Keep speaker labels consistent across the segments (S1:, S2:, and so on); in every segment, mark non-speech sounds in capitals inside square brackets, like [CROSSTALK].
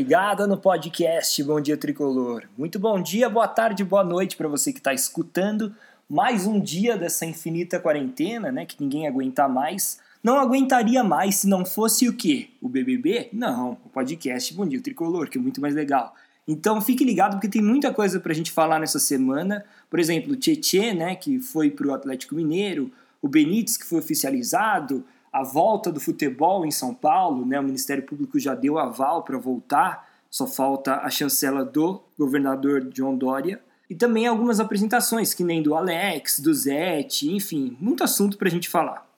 S1: ligada no podcast Bom Dia Tricolor. Muito bom dia, boa tarde, boa noite para você que está escutando mais um dia dessa infinita quarentena, né? Que ninguém aguenta mais. Não aguentaria mais se não fosse o quê? O BBB? Não, o podcast Bom Dia Tricolor, que é muito mais legal. Então fique ligado porque tem muita coisa para a gente falar nessa semana. Por exemplo, o Tietê, né, que foi para o Atlético Mineiro, o Benítez, que foi oficializado, a volta do futebol em São Paulo, né? O Ministério Público já deu aval para voltar, só falta a chancela do governador John Dória. E também algumas apresentações, que nem do Alex, do Zete, enfim, muito assunto para a gente falar.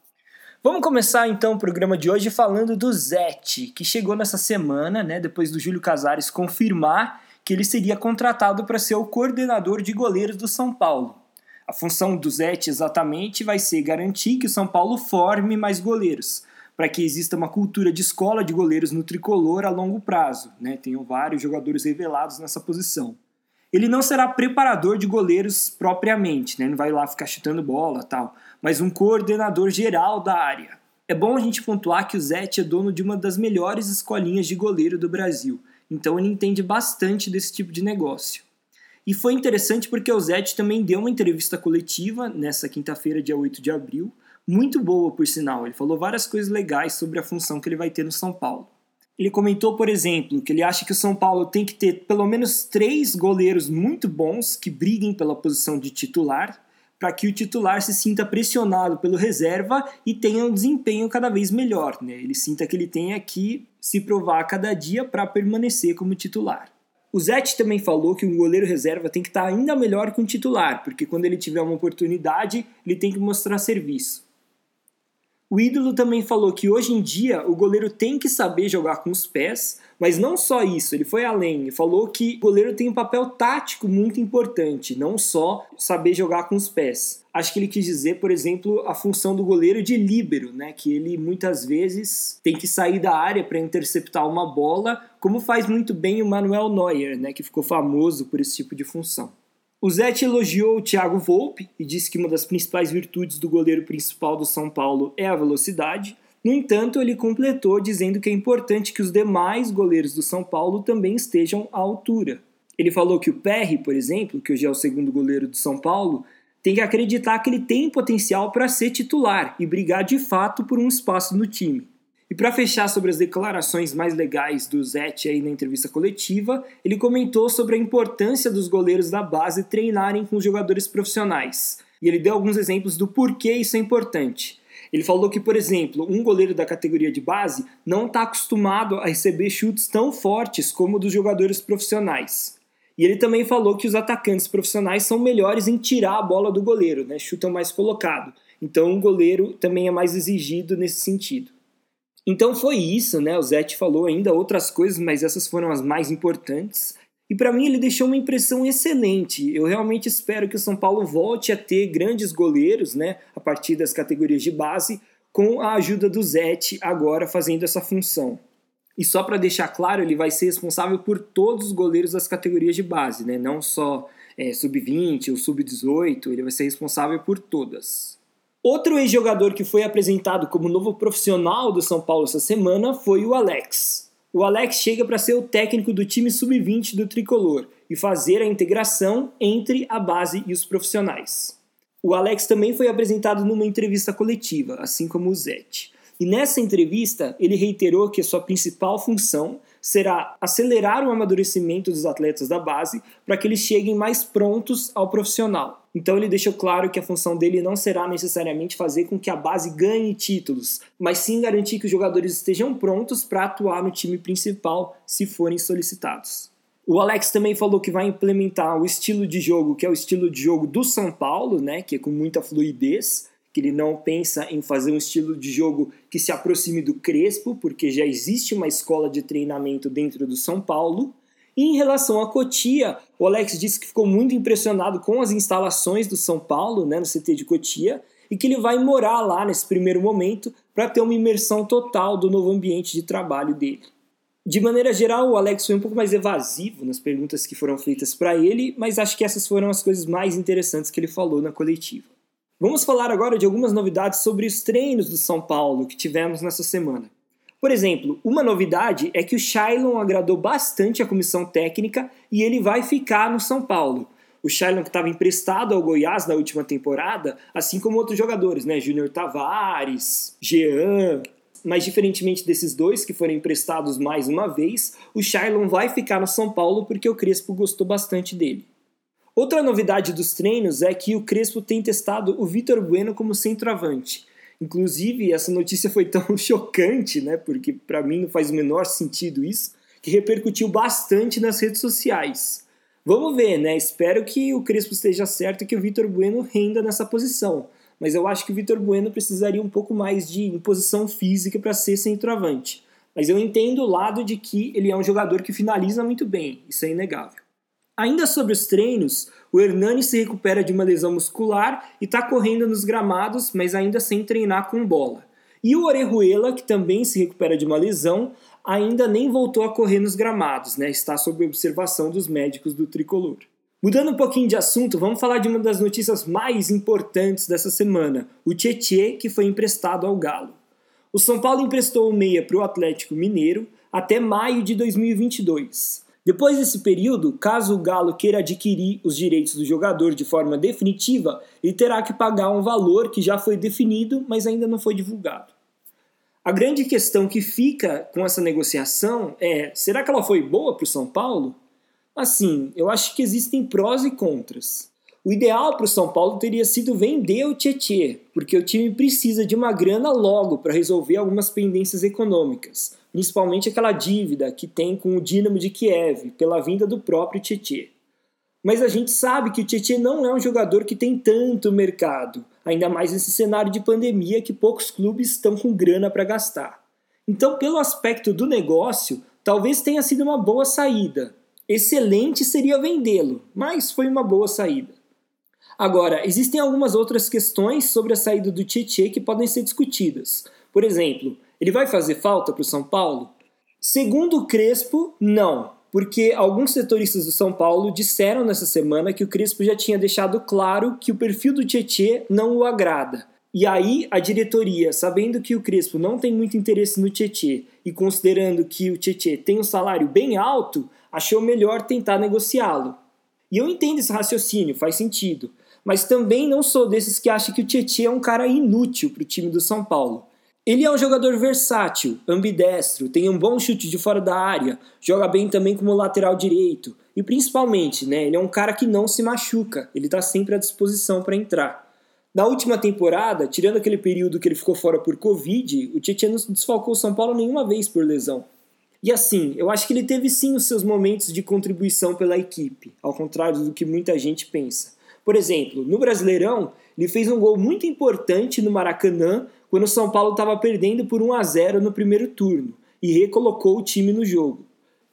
S1: Vamos começar então o programa de hoje falando do Zete, que chegou nessa semana, né, depois do Júlio Casares confirmar que ele seria contratado para ser o coordenador de goleiros do São Paulo. A função do Zete exatamente vai ser garantir que o São Paulo forme mais goleiros, para que exista uma cultura de escola de goleiros no tricolor a longo prazo. Né? Tenham vários jogadores revelados nessa posição. Ele não será preparador de goleiros propriamente, né? não vai lá ficar chutando bola tal, mas um coordenador geral da área. É bom a gente pontuar que o Zete é dono de uma das melhores escolinhas de goleiro do Brasil, então ele entende bastante desse tipo de negócio. E foi interessante porque o Zete também deu uma entrevista coletiva nessa quinta-feira, dia 8 de abril, muito boa por sinal. Ele falou várias coisas legais sobre a função que ele vai ter no São Paulo. Ele comentou, por exemplo, que ele acha que o São Paulo tem que ter pelo menos três goleiros muito bons que briguem pela posição de titular, para que o titular se sinta pressionado pelo reserva e tenha um desempenho cada vez melhor. Né? Ele sinta que ele tenha que se provar a cada dia para permanecer como titular. O Zete também falou que um goleiro reserva tem que estar ainda melhor que um titular, porque quando ele tiver uma oportunidade, ele tem que mostrar serviço. O ídolo também falou que hoje em dia o goleiro tem que saber jogar com os pés, mas não só isso, ele foi além, e falou que o goleiro tem um papel tático muito importante, não só saber jogar com os pés. Acho que ele quis dizer, por exemplo, a função do goleiro de líbero, né, que ele muitas vezes tem que sair da área para interceptar uma bola, como faz muito bem o Manuel Neuer, né, que ficou famoso por esse tipo de função. O Zete elogiou o Thiago Volpe e disse que uma das principais virtudes do goleiro principal do São Paulo é a velocidade. No entanto, ele completou dizendo que é importante que os demais goleiros do São Paulo também estejam à altura. Ele falou que o Perry, por exemplo, que hoje é o segundo goleiro do São Paulo, tem que acreditar que ele tem potencial para ser titular e brigar de fato por um espaço no time. E para fechar sobre as declarações mais legais do Zete aí na entrevista coletiva, ele comentou sobre a importância dos goleiros da base treinarem com os jogadores profissionais. E ele deu alguns exemplos do porquê isso é importante. Ele falou que, por exemplo, um goleiro da categoria de base não está acostumado a receber chutes tão fortes como dos jogadores profissionais. E ele também falou que os atacantes profissionais são melhores em tirar a bola do goleiro, né? chutam mais colocado. Então o goleiro também é mais exigido nesse sentido. Então foi isso, né? O Zete falou ainda outras coisas, mas essas foram as mais importantes. E para mim ele deixou uma impressão excelente. Eu realmente espero que o São Paulo volte a ter grandes goleiros, né, a partir das categorias de base, com a ajuda do Zete agora fazendo essa função. E só para deixar claro, ele vai ser responsável por todos os goleiros das categorias de base, né? não só é, sub-20 ou sub-18, ele vai ser responsável por todas. Outro ex-jogador que foi apresentado como novo profissional do São Paulo essa semana foi o Alex. O Alex chega para ser o técnico do time sub-20 do tricolor e fazer a integração entre a base e os profissionais. O Alex também foi apresentado numa entrevista coletiva, assim como o Zete. E nessa entrevista, ele reiterou que a sua principal função será acelerar o amadurecimento dos atletas da base para que eles cheguem mais prontos ao profissional. Então ele deixou claro que a função dele não será necessariamente fazer com que a base ganhe títulos, mas sim garantir que os jogadores estejam prontos para atuar no time principal se forem solicitados. O Alex também falou que vai implementar o estilo de jogo, que é o estilo de jogo do São Paulo, né, que é com muita fluidez, que ele não pensa em fazer um estilo de jogo que se aproxime do Crespo, porque já existe uma escola de treinamento dentro do São Paulo. Em relação a Cotia, o Alex disse que ficou muito impressionado com as instalações do São Paulo, né, no CT de Cotia, e que ele vai morar lá nesse primeiro momento para ter uma imersão total do novo ambiente de trabalho dele. De maneira geral, o Alex foi um pouco mais evasivo nas perguntas que foram feitas para ele, mas acho que essas foram as coisas mais interessantes que ele falou na coletiva. Vamos falar agora de algumas novidades sobre os treinos do São Paulo que tivemos nessa semana. Por exemplo, uma novidade é que o Shailon agradou bastante a comissão técnica e ele vai ficar no São Paulo. O Shailon que estava emprestado ao Goiás na última temporada, assim como outros jogadores, né? Júnior Tavares, Jean, mas diferentemente desses dois que foram emprestados mais uma vez, o Shailon vai ficar no São Paulo porque o Crespo gostou bastante dele. Outra novidade dos treinos é que o Crespo tem testado o Vitor Bueno como centroavante. Inclusive, essa notícia foi tão [LAUGHS] chocante, né? Porque para mim não faz o menor sentido isso, que repercutiu bastante nas redes sociais. Vamos ver, né? Espero que o Crespo esteja certo e que o Vitor Bueno renda nessa posição mas eu acho que o Vitor Bueno precisaria um pouco mais de imposição física para ser centroavante. Mas eu entendo o lado de que ele é um jogador que finaliza muito bem, isso é inegável. Ainda sobre os treinos, o Hernani se recupera de uma lesão muscular e está correndo nos gramados, mas ainda sem treinar com bola. E o Orejuela, que também se recupera de uma lesão, ainda nem voltou a correr nos gramados, né? está sob observação dos médicos do tricolor. Mudando um pouquinho de assunto, vamos falar de uma das notícias mais importantes dessa semana: o Tietê, que foi emprestado ao Galo. O São Paulo emprestou o meia para o Atlético Mineiro até maio de 2022. Depois desse período, caso o Galo queira adquirir os direitos do jogador de forma definitiva, ele terá que pagar um valor que já foi definido, mas ainda não foi divulgado. A grande questão que fica com essa negociação é: será que ela foi boa para o São Paulo? Assim, eu acho que existem prós e contras. O ideal para o São Paulo teria sido vender o Tietê, porque o time precisa de uma grana logo para resolver algumas pendências econômicas, principalmente aquela dívida que tem com o Dinamo de Kiev pela vinda do próprio Tietê. Mas a gente sabe que o Tietê não é um jogador que tem tanto mercado, ainda mais nesse cenário de pandemia que poucos clubes estão com grana para gastar. Então, pelo aspecto do negócio, talvez tenha sido uma boa saída, Excelente seria vendê-lo, mas foi uma boa saída. Agora, existem algumas outras questões sobre a saída do Tietchan que podem ser discutidas. Por exemplo, ele vai fazer falta para o São Paulo? Segundo o Crespo, não, porque alguns setoristas do São Paulo disseram nessa semana que o Crespo já tinha deixado claro que o perfil do Tietchan não o agrada. E aí a diretoria, sabendo que o Crespo não tem muito interesse no Tietchan e considerando que o Tietchan tem um salário bem alto, achou melhor tentar negociá-lo. E eu entendo esse raciocínio, faz sentido. Mas também não sou desses que acham que o Tietchan é um cara inútil para o time do São Paulo. Ele é um jogador versátil, ambidestro, tem um bom chute de fora da área, joga bem também como lateral direito e principalmente, né, ele é um cara que não se machuca, ele está sempre à disposição para entrar. Na última temporada, tirando aquele período que ele ficou fora por Covid, o Tietchan não desfalcou o São Paulo nenhuma vez por lesão. E assim, eu acho que ele teve sim os seus momentos de contribuição pela equipe, ao contrário do que muita gente pensa. Por exemplo, no Brasileirão, ele fez um gol muito importante no Maracanã quando o São Paulo estava perdendo por 1 a 0 no primeiro turno e recolocou o time no jogo.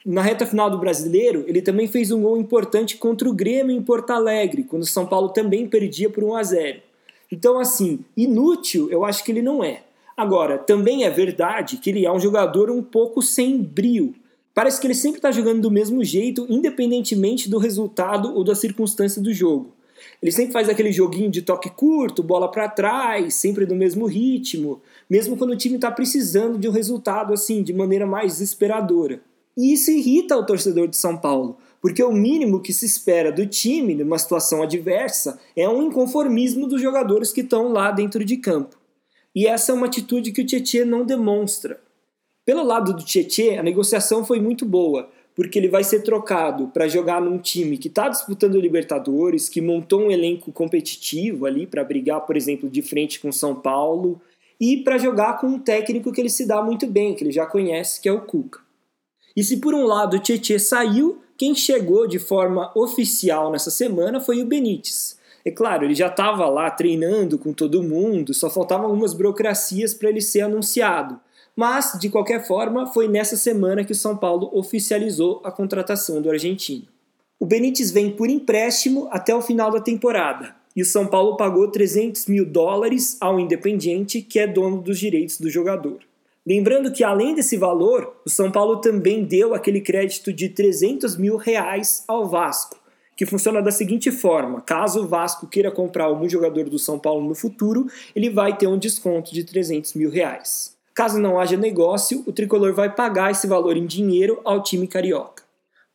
S1: Na reta final do Brasileiro, ele também fez um gol importante contra o Grêmio em Porto Alegre, quando o São Paulo também perdia por 1 a 0. Então, assim, inútil eu acho que ele não é. Agora, também é verdade que ele é um jogador um pouco sem brio. Parece que ele sempre está jogando do mesmo jeito, independentemente do resultado ou da circunstância do jogo. Ele sempre faz aquele joguinho de toque curto, bola para trás, sempre do mesmo ritmo, mesmo quando o time está precisando de um resultado assim, de maneira mais desesperadora. E isso irrita o torcedor de São Paulo, porque o mínimo que se espera do time numa situação adversa é um inconformismo dos jogadores que estão lá dentro de campo. E essa é uma atitude que o Tietchan não demonstra. Pelo lado do Tietchan, a negociação foi muito boa, porque ele vai ser trocado para jogar num time que está disputando Libertadores, que montou um elenco competitivo ali para brigar, por exemplo, de frente com São Paulo, e para jogar com um técnico que ele se dá muito bem, que ele já conhece, que é o Cuca. E se por um lado o Tietchan saiu, quem chegou de forma oficial nessa semana foi o Benítez. É claro, ele já estava lá treinando com todo mundo, só faltavam algumas burocracias para ele ser anunciado. Mas, de qualquer forma, foi nessa semana que o São Paulo oficializou a contratação do argentino. O Benítez vem por empréstimo até o final da temporada, e o São Paulo pagou 300 mil dólares ao Independiente, que é dono dos direitos do jogador. Lembrando que, além desse valor, o São Paulo também deu aquele crédito de 300 mil reais ao Vasco, que funciona da seguinte forma: caso o Vasco queira comprar algum jogador do São Paulo no futuro, ele vai ter um desconto de 300 mil reais. Caso não haja negócio, o tricolor vai pagar esse valor em dinheiro ao time carioca.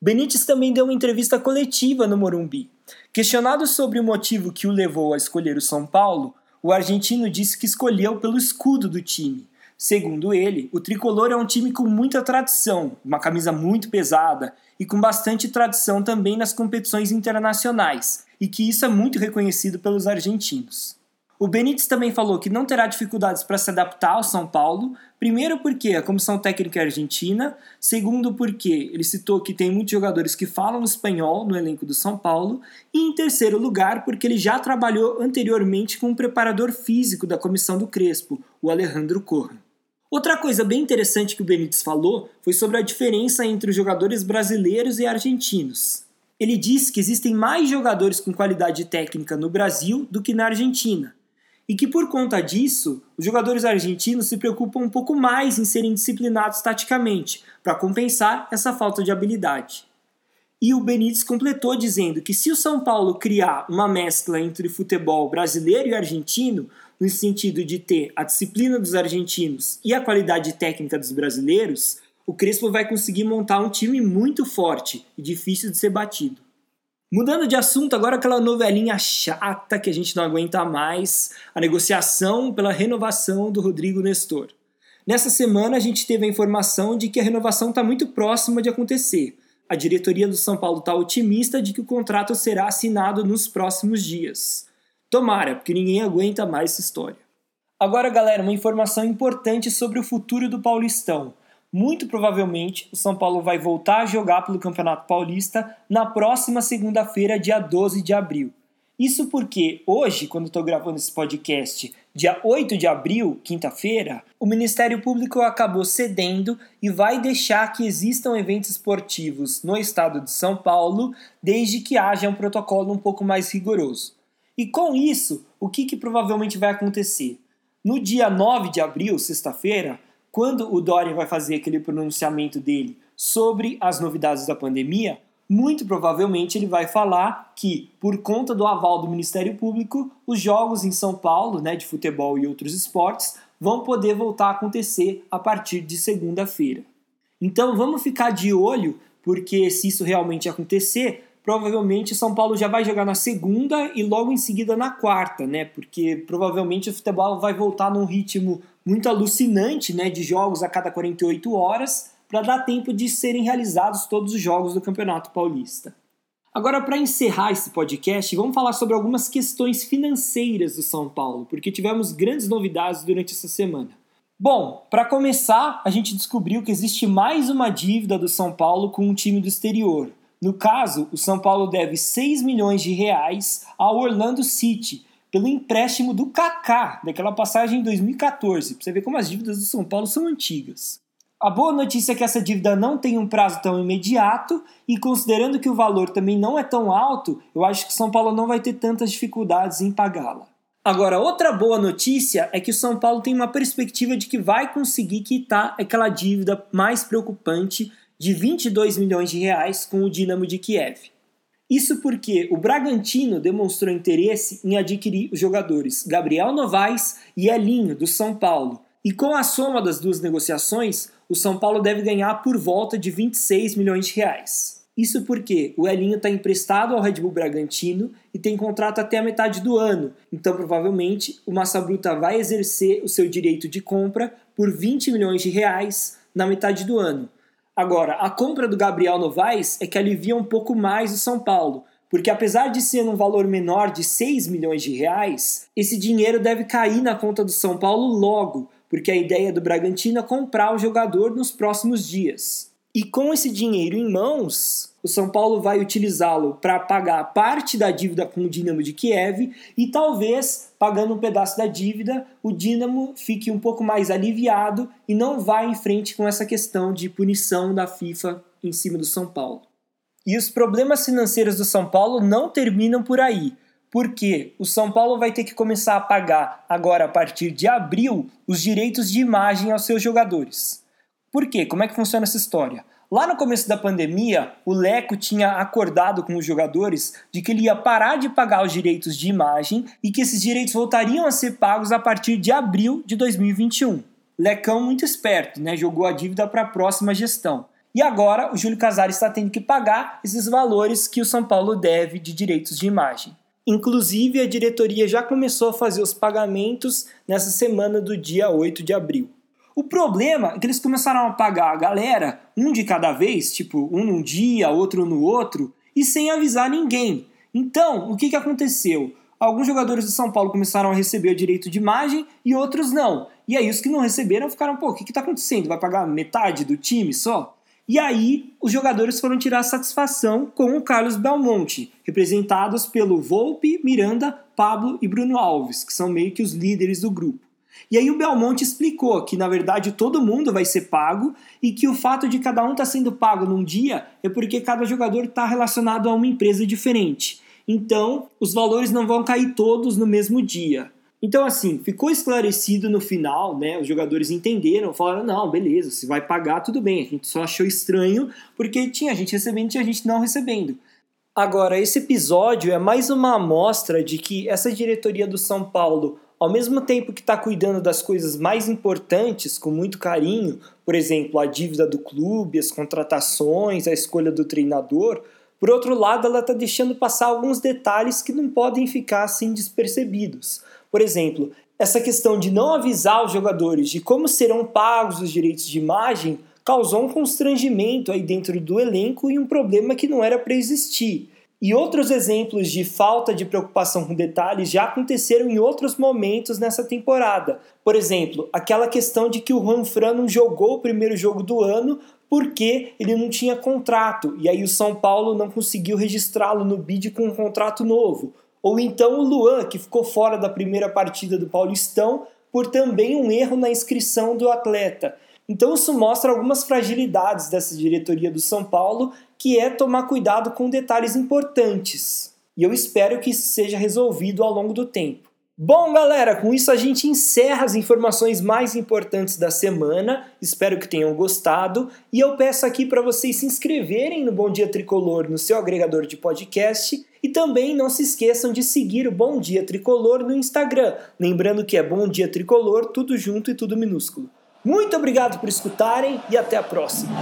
S1: Benítez também deu uma entrevista coletiva no Morumbi. Questionado sobre o motivo que o levou a escolher o São Paulo, o argentino disse que escolheu pelo escudo do time. Segundo ele, o tricolor é um time com muita tradição, uma camisa muito pesada e com bastante tradição também nas competições internacionais, e que isso é muito reconhecido pelos argentinos. O Benítez também falou que não terá dificuldades para se adaptar ao São Paulo, primeiro porque a comissão técnica é argentina, segundo porque ele citou que tem muitos jogadores que falam espanhol no elenco do São Paulo, e em terceiro lugar porque ele já trabalhou anteriormente com o um preparador físico da comissão do Crespo, o Alejandro Corra. Outra coisa bem interessante que o Benítez falou foi sobre a diferença entre os jogadores brasileiros e argentinos. Ele disse que existem mais jogadores com qualidade técnica no Brasil do que na Argentina, e que por conta disso, os jogadores argentinos se preocupam um pouco mais em serem disciplinados taticamente, para compensar essa falta de habilidade. E o Benítez completou dizendo que se o São Paulo criar uma mescla entre futebol brasileiro e argentino, no sentido de ter a disciplina dos argentinos e a qualidade técnica dos brasileiros, o Crespo vai conseguir montar um time muito forte e difícil de ser batido. Mudando de assunto, agora aquela novelinha chata que a gente não aguenta mais, a negociação pela renovação do Rodrigo Nestor. Nessa semana a gente teve a informação de que a renovação está muito próxima de acontecer. A diretoria do São Paulo está otimista de que o contrato será assinado nos próximos dias. Tomara, porque ninguém aguenta mais essa história. Agora, galera, uma informação importante sobre o futuro do Paulistão. Muito provavelmente o São Paulo vai voltar a jogar pelo Campeonato Paulista na próxima segunda-feira, dia 12 de abril. Isso porque hoje, quando estou gravando esse podcast, dia 8 de abril, quinta-feira, o Ministério Público acabou cedendo e vai deixar que existam eventos esportivos no estado de São Paulo, desde que haja um protocolo um pouco mais rigoroso. E com isso, o que, que provavelmente vai acontecer? No dia 9 de abril, sexta-feira, quando o Dória vai fazer aquele pronunciamento dele sobre as novidades da pandemia, muito provavelmente ele vai falar que, por conta do aval do Ministério Público, os jogos em São Paulo, né, de futebol e outros esportes, vão poder voltar a acontecer a partir de segunda-feira. Então vamos ficar de olho, porque se isso realmente acontecer, provavelmente São Paulo já vai jogar na segunda e logo em seguida na quarta, né? Porque provavelmente o futebol vai voltar num ritmo muito alucinante, né, de jogos a cada 48 horas, para dar tempo de serem realizados todos os jogos do Campeonato Paulista. Agora, para encerrar esse podcast, vamos falar sobre algumas questões financeiras do São Paulo, porque tivemos grandes novidades durante essa semana. Bom, para começar, a gente descobriu que existe mais uma dívida do São Paulo com um time do exterior. No caso, o São Paulo deve 6 milhões de reais ao Orlando City, pelo empréstimo do Kaká, daquela passagem em 2014. Pra você ver como as dívidas do São Paulo são antigas. A boa notícia é que essa dívida não tem um prazo tão imediato e considerando que o valor também não é tão alto, eu acho que São Paulo não vai ter tantas dificuldades em pagá-la. Agora, outra boa notícia é que o São Paulo tem uma perspectiva de que vai conseguir quitar aquela dívida mais preocupante de 22 milhões de reais com o Dinamo de Kiev. Isso porque o Bragantino demonstrou interesse em adquirir os jogadores Gabriel Novaes e Elinho, do São Paulo. E com a soma das duas negociações, o São Paulo deve ganhar por volta de 26 milhões de reais. Isso porque o Elinho está emprestado ao Red Bull Bragantino e tem contrato até a metade do ano, então provavelmente o Massa Bruta vai exercer o seu direito de compra por 20 milhões de reais na metade do ano. Agora, a compra do Gabriel Novaes é que alivia um pouco mais o São Paulo, porque apesar de ser um valor menor de 6 milhões de reais, esse dinheiro deve cair na conta do São Paulo logo, porque a ideia do Bragantino é comprar o jogador nos próximos dias. E com esse dinheiro em mãos, o São Paulo vai utilizá-lo para pagar parte da dívida com o Dinamo de Kiev e talvez, pagando um pedaço da dívida, o Dinamo fique um pouco mais aliviado e não vá em frente com essa questão de punição da FIFA em cima do São Paulo. E os problemas financeiros do São Paulo não terminam por aí, porque o São Paulo vai ter que começar a pagar agora a partir de abril os direitos de imagem aos seus jogadores. Por quê? Como é que funciona essa história? Lá no começo da pandemia, o Leco tinha acordado com os jogadores de que ele ia parar de pagar os direitos de imagem e que esses direitos voltariam a ser pagos a partir de abril de 2021. Lecão muito esperto, né? Jogou a dívida para a próxima gestão. E agora o Júlio Casares está tendo que pagar esses valores que o São Paulo deve de direitos de imagem. Inclusive, a diretoria já começou a fazer os pagamentos nessa semana do dia 8 de abril. O problema é que eles começaram a pagar a galera, um de cada vez, tipo, um num dia, outro no outro, e sem avisar ninguém. Então, o que, que aconteceu? Alguns jogadores do São Paulo começaram a receber o direito de imagem e outros não. E aí os que não receberam ficaram, pô, o que está acontecendo? Vai pagar metade do time só? E aí os jogadores foram tirar satisfação com o Carlos Belmonte, representados pelo Volpe, Miranda, Pablo e Bruno Alves, que são meio que os líderes do grupo. E aí o Belmonte explicou que na verdade todo mundo vai ser pago e que o fato de cada um estar tá sendo pago num dia é porque cada jogador está relacionado a uma empresa diferente. Então os valores não vão cair todos no mesmo dia. Então, assim, ficou esclarecido no final, né? Os jogadores entenderam, falaram: não, beleza, se vai pagar, tudo bem. A gente só achou estranho porque tinha gente recebendo e tinha gente não recebendo. Agora, esse episódio é mais uma amostra de que essa diretoria do São Paulo ao mesmo tempo que está cuidando das coisas mais importantes com muito carinho, por exemplo, a dívida do clube, as contratações, a escolha do treinador, por outro lado, ela está deixando passar alguns detalhes que não podem ficar assim despercebidos. Por exemplo, essa questão de não avisar os jogadores de como serão pagos os direitos de imagem causou um constrangimento aí dentro do elenco e um problema que não era para existir. E outros exemplos de falta de preocupação com detalhes já aconteceram em outros momentos nessa temporada. Por exemplo, aquela questão de que o Juan Fran não jogou o primeiro jogo do ano porque ele não tinha contrato e aí o São Paulo não conseguiu registrá-lo no bid com um contrato novo. Ou então o Luan, que ficou fora da primeira partida do Paulistão por também um erro na inscrição do atleta. Então isso mostra algumas fragilidades dessa diretoria do São Paulo, que é tomar cuidado com detalhes importantes. E eu espero que isso seja resolvido ao longo do tempo. Bom, galera, com isso a gente encerra as informações mais importantes da semana. Espero que tenham gostado e eu peço aqui para vocês se inscreverem no Bom Dia Tricolor no seu agregador de podcast e também não se esqueçam de seguir o Bom Dia Tricolor no Instagram, lembrando que é Bom Dia Tricolor, tudo junto e tudo minúsculo. Muito obrigado por escutarem e até a próxima.